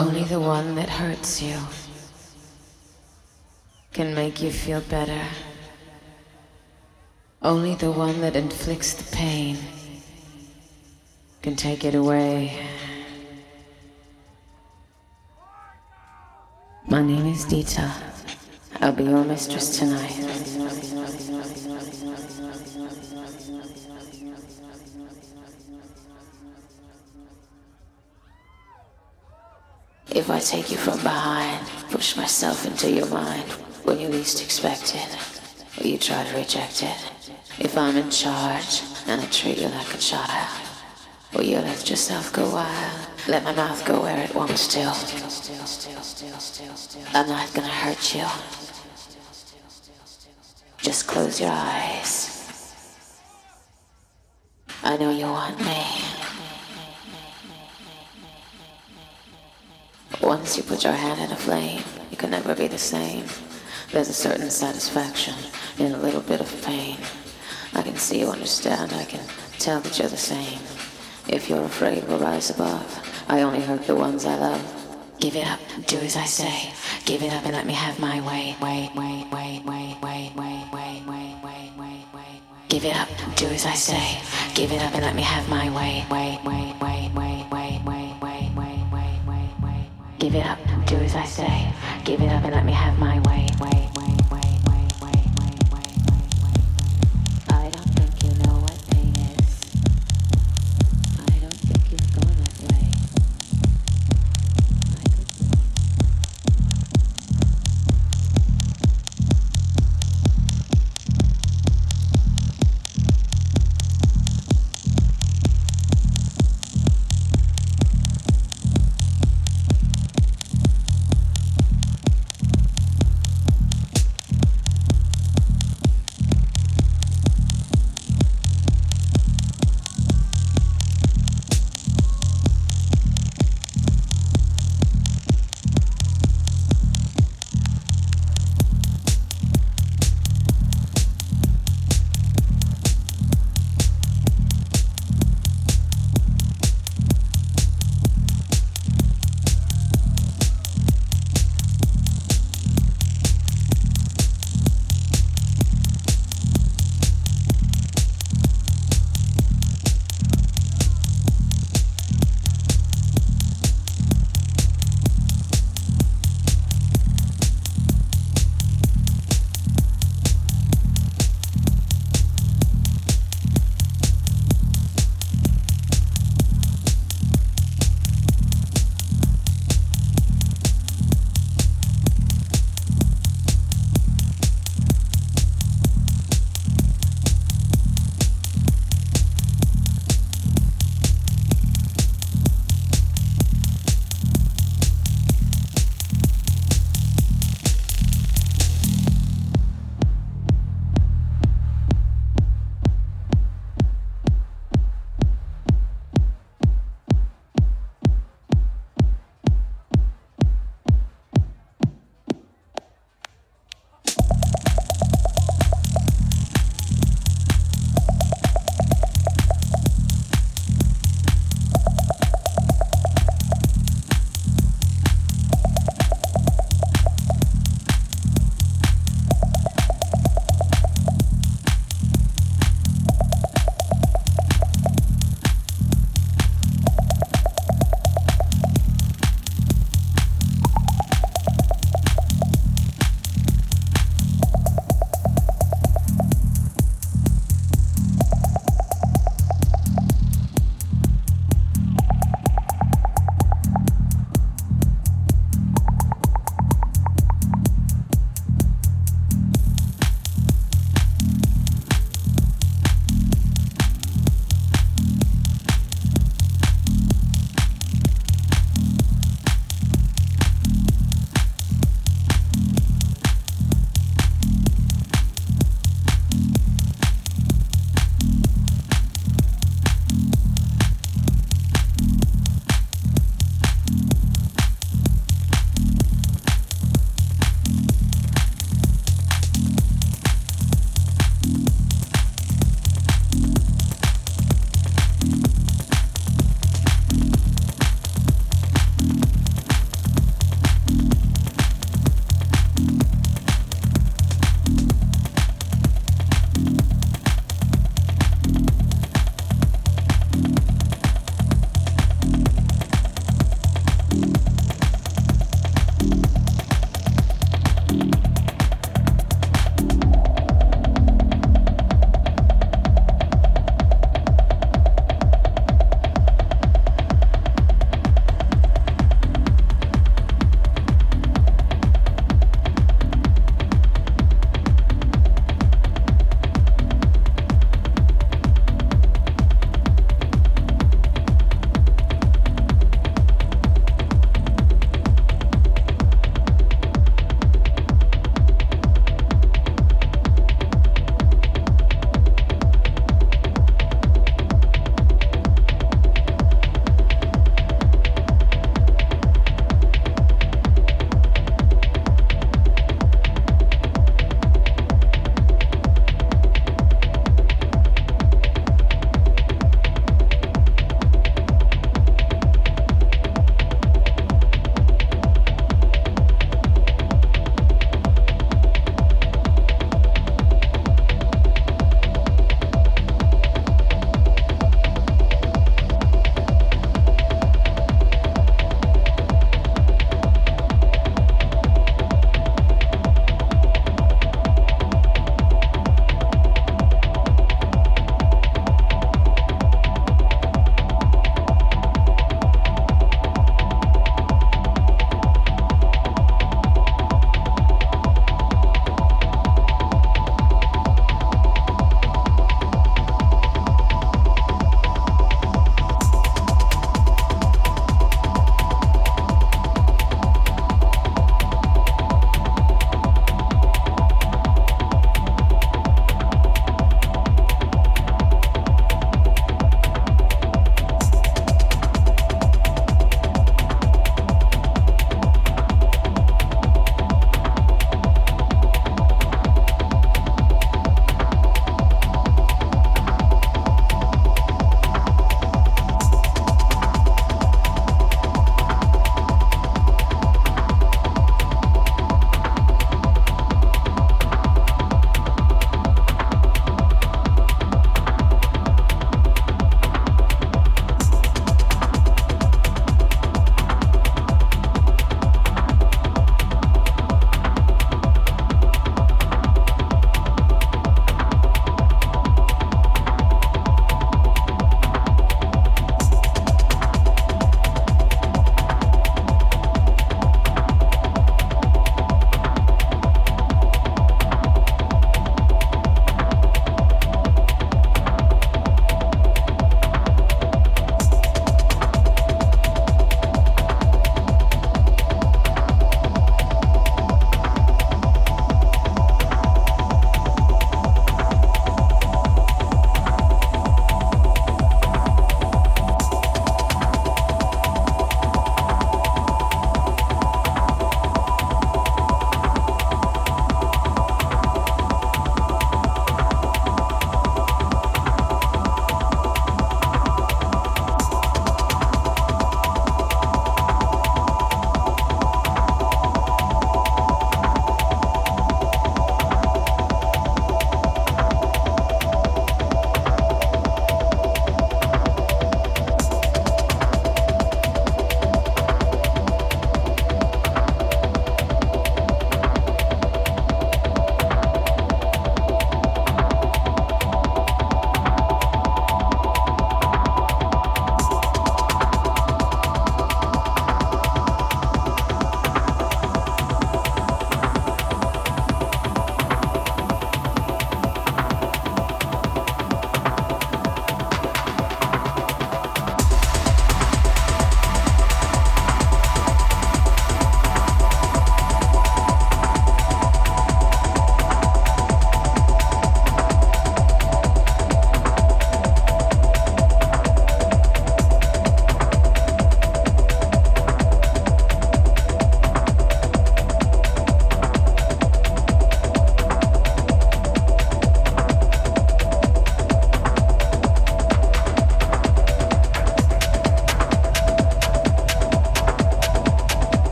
Only the one that hurts you can make you feel better. Only the one that inflicts the pain can take it away. My name is Dita. I'll be your mistress tonight. If I take you from behind, push myself into your mind when you least expect it, or you try to reject it. If I'm in charge and I treat you like a child, or you let yourself go wild, let my mouth go where it wants to. I'm not gonna hurt you. Just close your eyes. I know you want me. Once you put your hand in a flame, you can never be the same. There's a certain satisfaction in a little bit of pain. I can see you understand, I can tell that you're the same. If you're afraid, we'll rise above. I only hurt the ones I love. Give it up, do as I say. Give it up and let me have my way. Way, way, way, way, way, way, way, way, way, way, way. Give it up, do as I say. Give it up and let me have my way. Way, way, way, way, Give it up, do as I say. Give it up and let me have my way. Way, way, way,